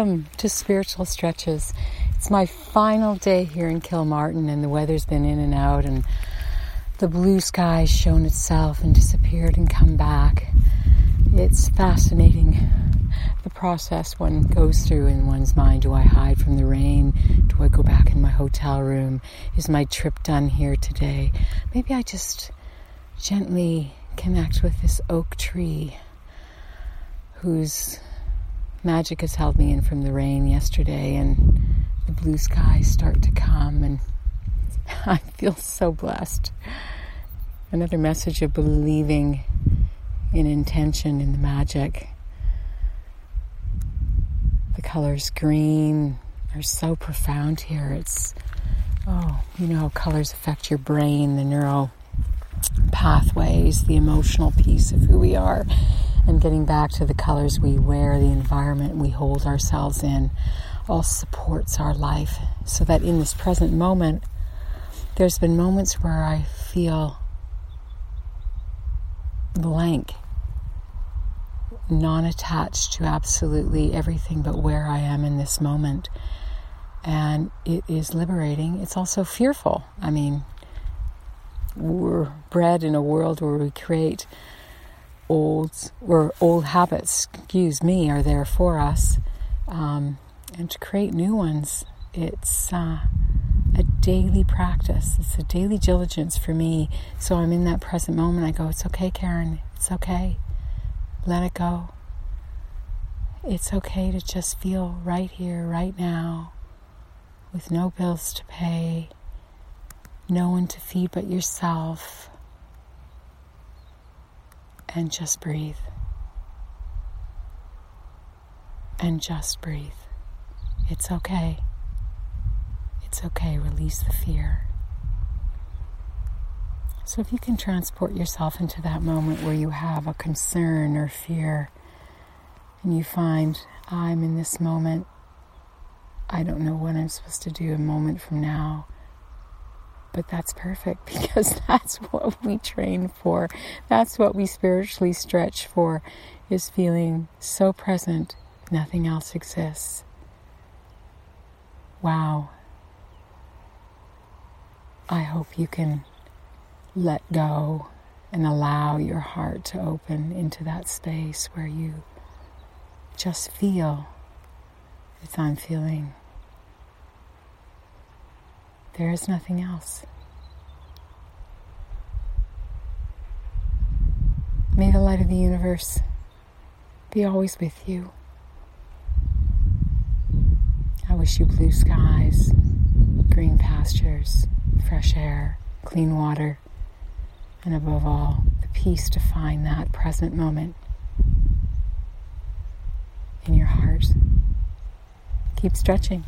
to Spiritual Stretches. It's my final day here in Kilmartin, and the weather's been in and out, and the blue sky shown itself and disappeared and come back. It's fascinating the process one goes through in one's mind. Do I hide from the rain? Do I go back in my hotel room? Is my trip done here today? Maybe I just gently connect with this oak tree whose magic has held me in from the rain yesterday and the blue skies start to come and I feel so blessed. Another message of believing in intention in the magic. The colors green are so profound here. It's, oh, you know how colors affect your brain, the neural pathways, the emotional piece of who we are, and getting back to the colors we wear, the environment we hold ourselves in, all supports our life. So that in this present moment, there's been moments where I feel blank, non attached to absolutely everything but where I am in this moment. And it is liberating. It's also fearful. I mean, we're bred in a world where we create old or old habits, excuse me, are there for us, um, and to create new ones. It's uh, a daily practice. It's a daily diligence for me. So I'm in that present moment. I go, "It's okay, Karen. It's okay. Let it go. It's okay to just feel right here, right now, with no bills to pay." no one to feed but yourself, and just breathe. And just breathe. It's okay. It's okay. Release the fear. So, if you can transport yourself into that moment where you have a concern or fear, and you find, I'm in this moment, I don't know what I'm supposed to do a moment from now but that's perfect because that's what we train for. That's what we spiritually stretch for is feeling so present, nothing else exists. Wow. I hope you can let go and allow your heart to open into that space where you just feel as I'm feeling there is nothing else. May the light of the universe be always with you. I wish you blue skies, green pastures, fresh air, clean water, and above all, the peace to find that present moment in your heart. Keep stretching.